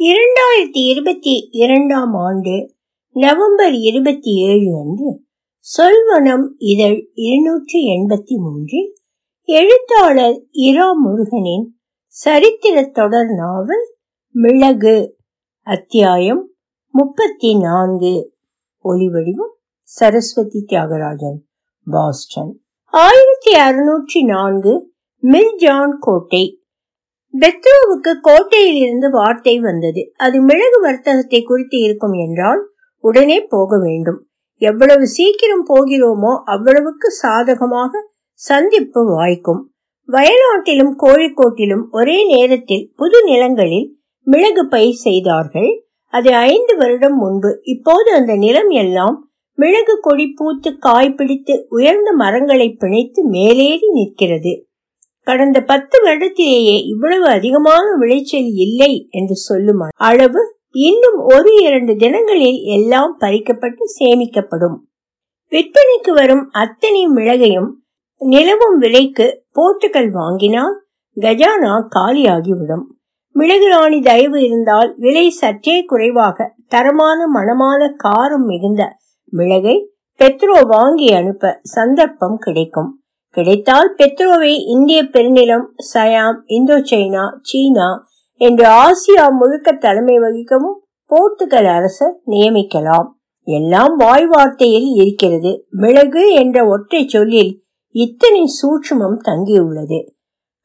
இரண்டாயிரத்தி இருபத்தி இரண்டாம் ஆண்டு நவம்பர் இருபத்தி ஏழு அன்று சொல்வனம் இதழ் இருநூற்றி எண்பத்தி மூன்றில் எழுத்தாளர் இரா முருகனின் சரித்திர தொடர் நாவல் மிளகு அத்தியாயம் முப்பத்தி நான்கு ஒலிவடிவம் சரஸ்வதி தியாகராஜன் பாஸ்டன். ஆயிரத்தி அறுநூற்றி நான்கு மில்ஜான் கோட்டை பெத்ரோவுக்கு கோட்டையில் இருந்து வார்த்தை வந்தது. அது மிளகு வர்த்தகத்தை குறித்து இருக்கும் என்றால் உடனே போக வேண்டும். எவ்வளவு சீக்கிரம் போகிறோமோ அவ்வளவுக்கு சாதகமாக சந்திப்பு வாய்க்கும். வயநாட்டிலும் கோழிக்கோட்டிலும் ஒரே நேரத்தில் புது நிலங்களில் மிளகு பயிர் செய்தார்கள். அது ஐந்து வருடம் முன்பு இப்போது அந்த நிலம் எல்லாம் மிளகு கொடி பூத்து காய் பிடித்து உயர்ந்த மரங்களை பிணைத்து மேலேறி நிற்கிறது. கடந்த பத்து வருடத்திலேயே இவ்வளவு அதிகமான விளைச்சல் இல்லை என்று சொல்லும் அளவு இன்னும் ஒரு இரண்டு தினங்களில் எல்லாம் பறிக்கப்பட்டு சேமிக்கப்படும். விற்பனைக்கு வரும் அத்தனை மிளகையும் நிலவும் விலைக்கு போர்த்துக்கல் வாங்கினால் கஜானா காலியாகிவிடும். மிளகு ராணி தயவு இருந்தால் விலை சற்றே குறைவாக தரமான மனமான காரம் மிகுந்த மிளகை பெட்ரோ வாங்கி அனுப்ப சந்தர்ப்பம் கிடைக்கும். கிடைத்தால் பெட்ரோவை இந்திய பெருநிலம் சயாம் இந்தோ சைனா சீனா என்று ஆசியா முழுக்க தலைமை வகிக்கவும் போர்த்துகல் அரசர் நியமிக்கலாம். எல்லாம் வாய் வார்த்தையில் இருக்கிறது. மிளகு என்ற ஒற்றை சொல்லில் இத்தனை சூட்சுமம் தங்கியுள்ளது.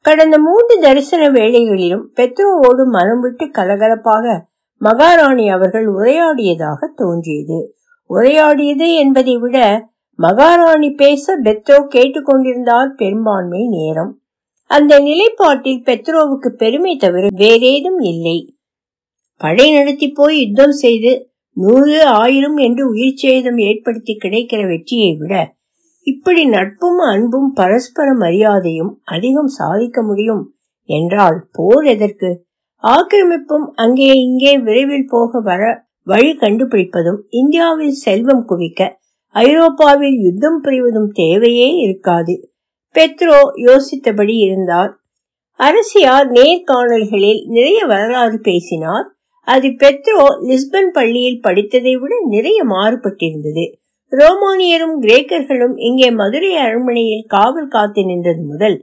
கடந்த மூன்று தரிசன வேளைகளிலும் பெத்ரோவோடு மனம் விட்டு கலகலப்பாக மகாராணி அவர்கள் உரையாடியதாக தோன்றியது. உரையாடியது என்பதை விட மகாராணி பேச பெத்ரோ கேட்டுக்கொண்டிருந்தார் பெரும்பான்மை நேரம். அந்த நிலைப்பாட்டில் பெத்ரோவுக்கு பெருமை தவிர வேறேதும் இல்லை. படை நடத்தி போய் யுத்தம் செய்து நூறு ஆயிரம் என்று உயிர் சேதம் ஏற்படுத்தி கிடைக்கிற வெற்றியை விட இப்படி நட்பும் அன்பும் பரஸ்பர மரியாதையும் அதிகம் சாதிக்க முடியும் என்றால் போர் எதற்கு? ஆக்கிரமிப்பும் அங்கே இங்கே விரைவில் போக வர வழி கண்டுபிடிப்பதும் இந்தியாவில் செல்வம் குவிக்க ஐரோப்பாவில் யுத்தம் புரிவதும் தேவையே இருக்காது. பெத்ரோ யோசித்தபடி இருந்தார். அரசியார் நேர்காணல்களில் நிறைய வரலாறு பேசினார். அது பெத்ரோ லிஸ்பன் பள்ளியில் படித்ததை விட நிறைய மாறுபட்டிருந்தது. ரோமானியரும் கிரேக்கர்களும் இங்கே மதுரை அரண்மனையில் காவல் காத்து நின்றது முதல்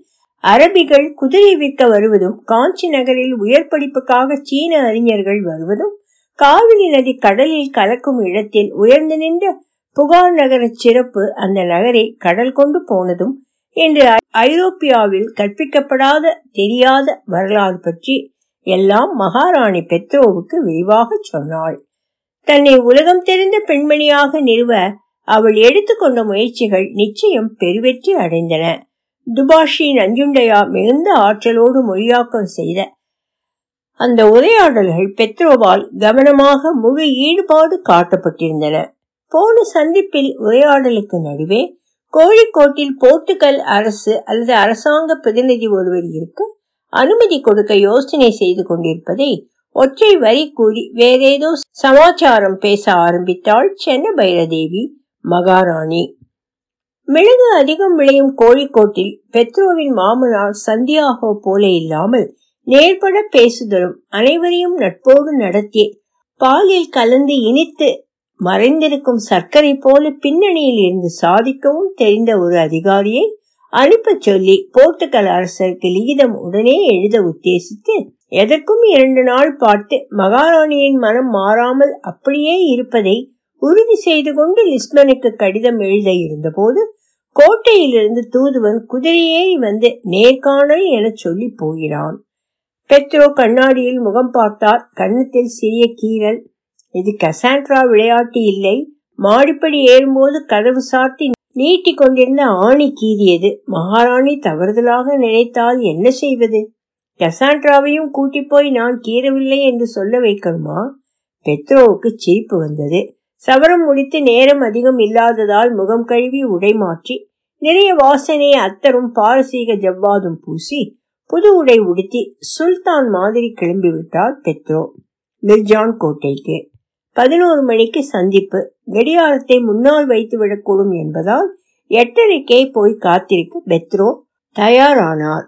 அரபிகள் குதிரை விற்க வருவதும் காஞ்சி நகரில் உயர் படிப்புக்காக சீன அறிஞர்கள் வருவதும் காவிரி நதி கடலில் கலக்கும் இடத்தில் உயர்ந்து நின்ற புகார் நகர சிறப்பு அந்த நகரை கடல் கொண்டு போனதும் என்று ஐரோப்பியாவில் கற்பிக்கப்படாத தெரியாத வரலாறு பற்றி எல்லாம் மகாராணி பெத்ரோவுக்கு விரிவாக சொன்னாள். தன்னை உலகம் தெரிந்த பெண்மணியாக நிறுவ அவள் எடுத்துக்கொண்ட முயற்சிகள் நிச்சயம் பெருவெற்றி அடைந்தன. துபாஷி நஞ்சுண்டையா மிகுந்த ஆற்றலோடு மொழியாக்கம் செய்த அந்த உரையாடல்கள் பெத்ரோவால் கவனமாக முழு ஈடுபாடு காட்டப்பட்டிருந்தன. போன சந்திப்பில் உரையாடலுக்கு நடுவே கோழிக்கோட்டில் போர்த்துகல் அரசு அல்லது அரசாங்க பிரதிநிதி ஒருவர் இருக்க அனுமதி கொடுக்க யோசனை செய்து கொண்டிருப்பதை ஒற்றை வரி கூறி வேறேதோ சமாச்சாரம் பேச ஆரம்பித்தாள் சென்ன பைரதேவி மகாராணி. மிளகு அதிகம் விளையும் கோழிக்கோட்டில் பெட்ரோவின் மாமனார் சந்தியாகோ போல இல்லாமல் நேர்பட பேசுதலும் அனைவரையும் நட்போடு நடத்தி பாலில் கலந்து இனித்து மறைந்திருக்கும் சர்க்கரை போல பின்னணியில் இருந்து சாதிக்கவும் தெரிந்த ஒரு அதிகாரியை அனுப்ப சொல்லி போர்த்துகல் அரசருக்கு லிகிதம் உடனே எழுத உத்தேசித்து எதற்கும் இரண்டு நாள் பார்த்து மகாராணியின் மனம் மாறாமல் அப்படியே இருப்பதை உறுதி செய்து கொண்டு லிஸ்மனுக்கு கடிதம் எழுத இருந்தபோது கோட்டையிலிருந்து தூதுவன் குதிரையே வந்து நேர்காணல் என சொல்லி போகிறான். பெற்றோ கண்ணாடியில் முகம் பார்த்தார். கன்னத்தில் சிறிய கீரல் இது கசாண்ட்ரா விளையாட்டு இல்லை. மாடிப்படி ஏறும்போது கதவு சாட்டி நீட்டி கொண்டிருந்த ஆணி கீறியது. மகாராணி தவறுதலாக நினைத்தால் என்ன செய்வது? கசாண்ட்ராவையும் கூட்டி போய் நான் கீறவில்லை என்று சொல்ல வைக்கணுமா? பெத்ரோவுக்கு சிரிப்பு வந்தது. சவரம் முடித்து நேரம் அதிகம் இல்லாததால் முகம் கழுவி உடை மாற்றி நிறைய வாசனை அத்தரும் பாரசீக ஜவ்வாதும் பூசி புது உடை உடுத்தி சுல்தான் மாதிரி கிளம்பிவிட்டார் பெத்ரோ. மிர்ஜான் கோட்டைக்கு. பதினோரு மணிக்கு சந்திப்பு. கடிகாரத்தை முன்னால் வைத்து விடக்கூடும் என்பதால் எட்டரைக்கே போய் காத்திருக்க பெத்ரோ தயாரானார்.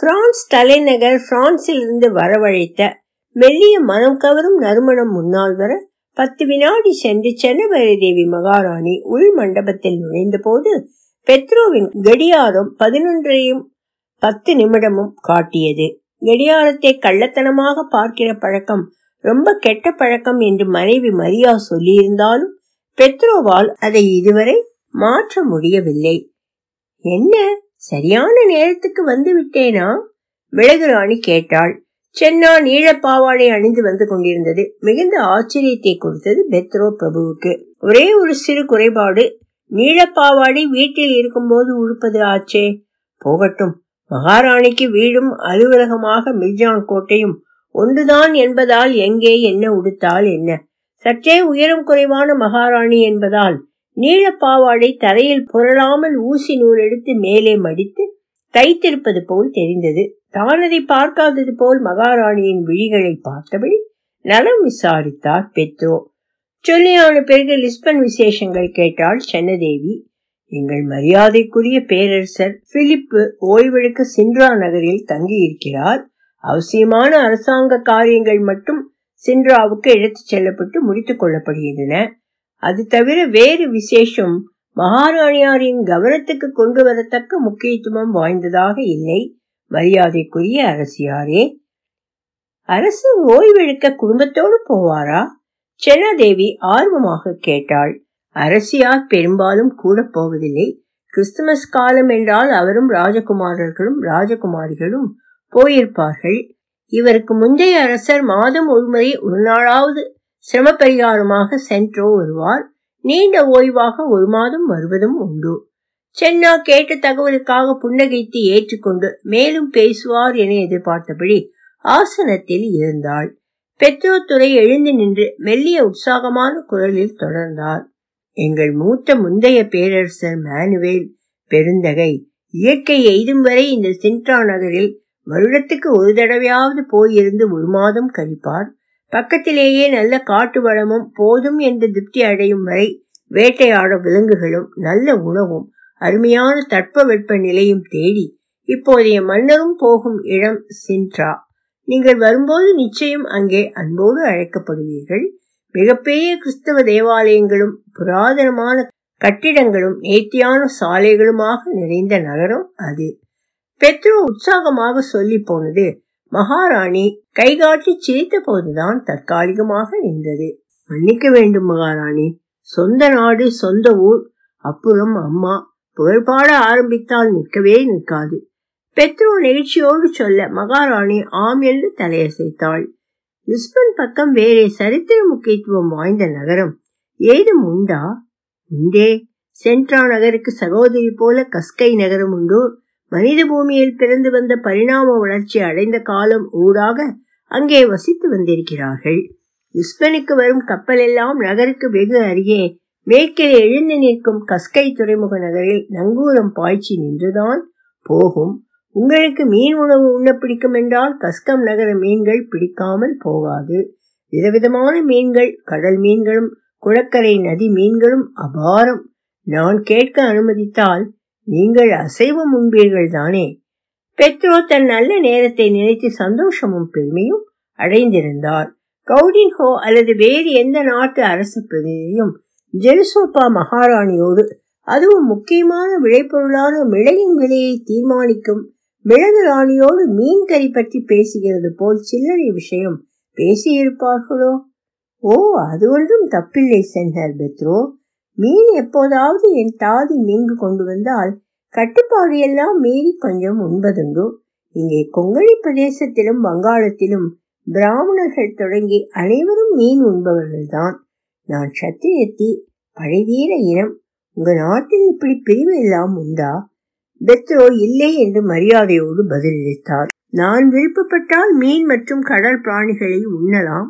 பிரான்ஸ் தலைநகர் பிரான்சிலிருந்து வரவழைத்த மெல்லிய மனம் கவரும் நறுமணம் முன்னால் வர பத்து வினாடி சென்று சென்னபைர தேவி மகாராணி உள் மண்டபத்தில் நுழைந்த போது பெத்ரோவின் கடியாரம் பதினொன்றையும் பத்து நிமிடமும் காட்டியது. கடியாரத்தை கள்ளத்தனமாக பார்க்கிற பழக்கம் ரொம்ப கெட்ட பழக்கம் என்று மனைவி மரியா சொல்லியிருந்தாலும் பெத்ரோவால் அதை இதுவரை மாற்ற முடியவில்லை. என்ன? சரியான நேரத்துக்கு வந்து விட்டேனா? மிளகுராணி கேட்டாள். சென்னா நீளப்பாவாடை அணிந்து வந்து கொண்டிருந்தது. மிகுந்த ஆச்சரியத்தை கொடுத்தது பெத்ரோ பிரபுவுக்கு. ஒரே ஒரு சிறு குறைபாடு. நீளப்பாவாடை வீட்டில் இருக்கும்போது உடுப்பது ஆச்சே. போகட்டும். மகாராணிக்கு வீடும் அலுவலகமாக மிர்ஜான் கோட்டையும் ஒன்றுதான் என்பதால் எங்கே என்ன உடுத்தால் என்ன? சற்றே உயரம் குறைவான மகாராணி என்பதால் நீளப்பாவாடை தரையில் புரளாமல் ஊசி நூல் எடுத்து மேலே மடித்து தைத்திருப்பது போல் தெரிந்தது. தான் அதை பார்க்காதது போல் மகாராணியின் விழிகளை பார்த்தபடி நலம் விசாரித்தார் பெத்ரோ. சொல்லியான பிறகு லிஸ்பன் விசேஷங்கள் கேட்டாள் சென்னதேவி. எங்கள் மரியாதைக்குரிய பேரரசர் பிலிப்பு ஓய்வெடுக்க சின்ரா நகரில் தங்கியிருக்கிறார். அவசியமான அரசாங்க காரியங்கள் மட்டும் சின்ராவுக்கு எடுத்துச் செல்லப்பட்டு முடித்துக் கொள்ளப்படுகின்றன. அது தவிர வேறு விசேஷம் மகாராணியாரின் கவனத்துக்கு கொண்டு வரத்தக்க முக்கியத்துவம் வாய்ந்ததாக இல்லை. மரியாதைக்குரிய அரசியாரே. அரசு ஓய்வெடுக்க குடும்பத்தோடு போவாரா? சென்னாதேவி ஆர்வமாக கேட்டாள். அரசியார் பெரும்பாலும் கூட போவதில்லை. கிறிஸ்துமஸ் காலம் என்றால் அவரும் ராஜகுமாரர்களும் ராஜகுமாரிகளும் போயிருப்பார்கள். இவருக்கு முந்தைய அரசர் மாதம் ஒருமுறை ஒரு நாளாவது சிரம பரிகாரமாக சென்றோ வருவார். நீண்ட ஓய்வாக ஒரு மாதம் வருவதும் உண்டு. சென்னா கேட்ட தகவலுக்காக புன்னகைத்து ஏற்றுக்கொண்டு மேலும் பேசுவார் என எதிர்பார்த்தபடி ஆசனத்தில் இருந்தாள். பெற்றோத்துறை எழுந்து நின்று மெல்லிய உற்சாகமான குரலில் தொடர்ந்தார். எங்கள் மூத்த முந்தைய பேரரசர் மேனுவேல் பெருந்தகை இயற்கை எய்தும் வரை இந்த சின்ட்ரா நகரில் வருடத்துக்கு ஒரு தடவையாவது போயிருந்து ஒரு மாதம் கழிப்பார். பக்கத்திலேயே நல்ல காட்டு வளமும் போதும் என்று திருப்தி அடையும் வரை வேட்டையாட விலங்குகளும் நல்ல உணவும் அருமையான தட்பவெட்ப நிலையும் தேடி இப்போதைய மன்னரும் போகும் இடம் சின்ட்ரா நீங்கள் வரும்போது நிச்சயம் அங்கே அன்போடு அழைக்கப்படுவீர்கள். மிகப்பெரிய கிறிஸ்தவ தேவாலயங்களும் புராதனமான கட்டிடங்களும் நேர்த்தியான சாலைகளுமாக நிறைந்த நகரம் அது. பெத்ரோ உற்சாகமாக சொல்லி போனது. மகாராணி கைகாட்டி சிரித்த போதுதான் தற்காலிகமாக நின்றது. மன்னிக்க வேண்டும் மகாராணி. சொந்த நாடு சொந்த ஊர் அப்புறம் அம்மா. புகழ்பாட ஆரம்பித்தால் நிற்கவே நிற்காது. பெத்ரோ நிகழ்ச்சியோடு சொல்ல மகாராணி ஆம் என்று தலையசைத்தாள். லிஸ்பன் பக்கம் வேறே சரித்திர முக்கியத்துவம் வாய்ந்த நகரம் ஏதும் உண்டா? உண்டே. சென்ட்ரா நகருக்கு சகோதரி போல கஸ்கை நகரம் உண்டு. மனித பூமியில் பிறந்து வந்த பரிணாம வளர்ச்சி அடைந்த காலம் ஊடாக அங்கே வசித்து வந்திருக்கிறார்கள். லிஸ்பனுக்கு வரும் கப்பல் எல்லாம் நகருக்கு வெகு அருகே மேற்கில் எழுந்து நிற்கும் கஸ்கை துறைமுக நகரில் நங்கூரம் பாய்ச்சி நின்றுதான் போகும். உங்களுக்கு மீன் உணவு உண்ண பிடிக்கும் என்றால் கஸ்கம் நகர மீன்கள் பிடிக்காமல் போகாது. விதவிதமான மீன்கள் கடல் மீன்களும் குளக்கரை நதி மீன்களும் அபாரம். நான் கேட்க அனுமதித்தால் நீங்கள் அசைவம் உண்பீர்கள் தானே? பெத்ரோ தன் நல்ல நேரத்தை நினைத்து சந்தோஷமும் பெருமையும் அடைந்திருந்தார். கவுடின்ஹோ அல்லது வேறு எந்த நாட்டு அரசு பிரதிநிதியும் ஜெருசோப்பா மகாராணியோடு அதுவும் முக்கியமான விளைபொருளான மிளகின் விலையை தீர்மானிக்கும் மிளகு ராணியோடு மீன் கறி பற்றி பேசுகிறது போல் சில்லறை விஷயம் பேசியிருப்பார்களோ? ஓ அது ஒன்றும் தப்பில்லை சென்றார் பெத்ரோ. மீன் எப்போதாவது என் தாதி மீங்கு கொண்டு வந்தால் கட்டுப்பாடு எல்லாம் மீறி கொஞ்சம் உண்பதுண்டு. இங்கே கொங்கணி பிரதேசத்திலும் வங்காளத்திலும் பிராமணர்கள் தொடங்கி அனைவரும் மீன் உண்பவர்கள்தான். நான் சத்தியத்தி பழைவீர இனம் உங்க நாட்டில் இப்படி பிரிவு எல்லாம் உண்டா? பெத்ரோ இல்லை என்று மரியாதையோடு பதிலளித்தார். நான் விருப்பப்பட்டால் மீன் மற்றும் கடல் பிராணிகளை உண்ணலாம்.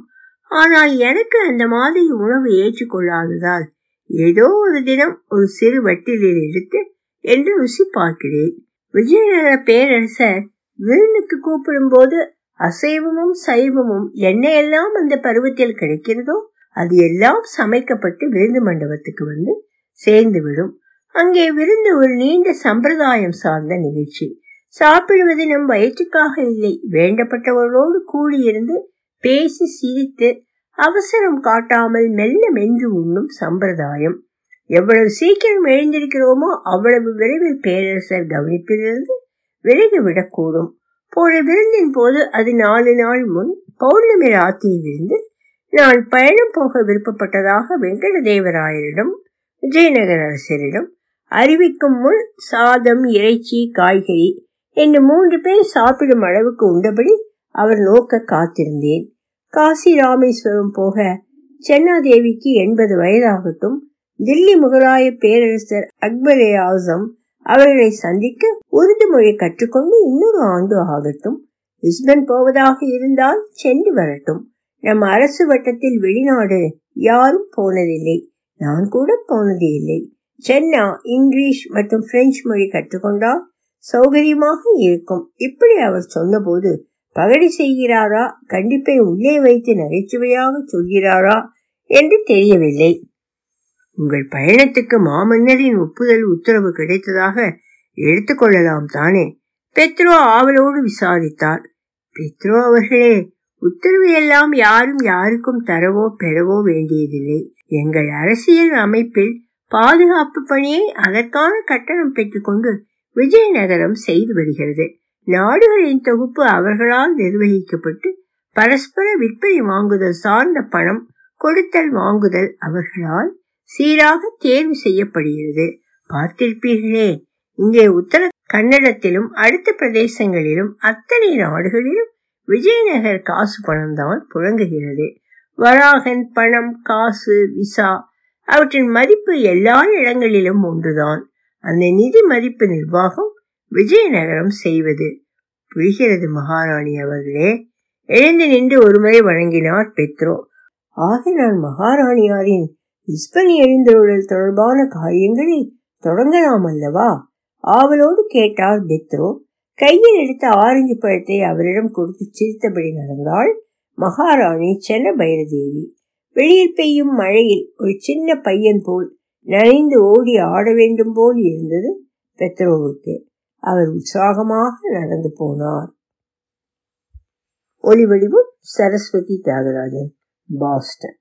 ஆனால் எனக்கு அந்த மாதிரி உணவு ஏற்றுக்கொள்ளாததால் ஏதோ ஒரு தினம் ஒரு சிறு வட்டிலில் எடுத்து என்று ருசி பார்க்கிறேன். விஜயநகர பேரரசர் விருந்துக்கு கூப்பிடும் போது அசைவமும் சைவமும் என்ன எல்லாம் அந்த பருவத்தில் கிடைக்கிறதோ அது எல்லாம் சமைக்கப்பட்டு விருந்து மண்டபத்துக்கு வந்து சேர்ந்து விடும் அங்கே விருந்து ஒரு நீண்ட சம்பிரதாயம் சார்ந்த நிகழ்ச்சி. சாப்பிடுவது நம் வயிற்றுக்காக இல்லை. வேண்டப்பட்டவர்களோடு கூடியிருந்து பேசி சிரித்து அவசரம் காட்டாமல் மெல்ல மென்று உண்ணும் சம்பிரதாயம். எவ்வளவு சீக்கிரம் எழுந்திருக்கிறோமோ அவ்வளவு விரைவில் பேரரசர் கவனிப்பிலிருந்து விலகிவிடக்கூடும் போன விருந்தின் போது அது நாலு நாள் முன் பௌர்ணமி ராத்திரி விருந்து நான் பயணம் போக விருப்பப்பட்டதாக வெங்கடதேவராயரிடம் விஜயநகர அரசரிடம் அறிவிக்கும் முன் சாதம் இறைச்சி காய்கறி என்று மூன்று பேர் சாப்பிடும் அளவுக்கு உண்டபடி அவர் நோக்க காத்திருந்தேன். காசி ராமேஸ்வரம் போக சென்னாதேவிக்கு எண்பது வயதாகட்டும் தில்லி முகலாய பேரரசர் அக்பரே ஆசம் அவர்களை சந்திக்க உருது மொழி கற்றுக்கொண்டு இன்னொரு ஆண்டு ஆகட்டும். லிஸ்பன் போவதாக இருந்தால் சென்று வரட்டும். நம் அரசு வட்டத்தில் வெளிநாடு யாரும் போனதில்லை. நான் கூட போனது இல்லை. சென்னா இங்கிலீஷ் மற்றும் பிரெஞ்சு மொழி கற்றுக்கொண்டால் சௌகரியமாக இருக்கும். இப்படி அவர் சொன்னபோது பகடி செய்கிறாரா? கண்டிப்பை உள்ளே வைத்து நகைச்சுவையாக சொல்கிறாரா? என்று தெரியவில்லை. உங்கள் பயணத்துக்கு மாமன்னரின் ஒப்புதல் உத்தரவு கிடைத்ததாக எடுத்துக்கொள்ளலாம் தானே? பெத்ரோ ஆவலோடு விசாரித்தார். பெத்ரோ அவர்களே உத்தரவு எல்லாம் யாரும் யாருக்கும் தரவோ பெறவோ வேண்டியதில்லை. எங்கள் அரசியல் அமைப்பில் பாதுகாப்பு பணியை அதற்கான கட்டணம் பெற்றுக்கொண்டு விஜயநகரம் செய்து வருகிறது. நாடுகளின் தொகுப்பு அவர்களால் நிர்வகிக்கப்பட்டு பரஸ்பர விற்பனை வாங்குதல் சார்ந்த பணம் கொடுத்தல் வாங்குதல் அவர்களால் சீராக தேர்வு செய்யப்படுகிறது. பார்த்திருப்பீர்களே இங்கே உத்தர கன்னடத்திலும் அடுத்த பிரதேசங்களிலும் அத்தனை நாடுகளிலும் விஜயநகர் காசு பணம் தான் புழங்குகிறது. வராகன் பணம் காசு விசா அவற்றின் மதிப்பு எல்லா இடங்களிலும் ஒன்றுதான். அந்த நிதி மதிப்பு நிர்வாகம் விஜயநகரம் செய்வது. புரிகிறது மகாராணி அவர்களே. எழுந்து நின்று ஒருமுறை வழங்கினார் பெத்ரோ. ஆக நான் மகாராணியாரின் இஸ்பனி எழுந்தருளல் தொடர்பான காரியங்களை தொடங்கலாம் அல்லவா? ஆவலோடு கேட்டார் பெத்ரோ. கையில் எடுத்த ஆரஞ்சு பழத்தை அவரிடம் கொடுத்து சிரித்தபடி நடந்தாள் மகாராணி சென்ன பைரதேவி வெளியில் பெய்யும் மழையில் ஒரு சின்ன பையன் போல் நனைந்து ஓடி ஆட வேண்டும் போல் இருந்தது பெத்ரோவுக்கு. அவர் உற்சாகமாக நடந்து போனார். ஒளிவடிவு சரஸ்வதி தியாகராஜன் பாஸ்டன்.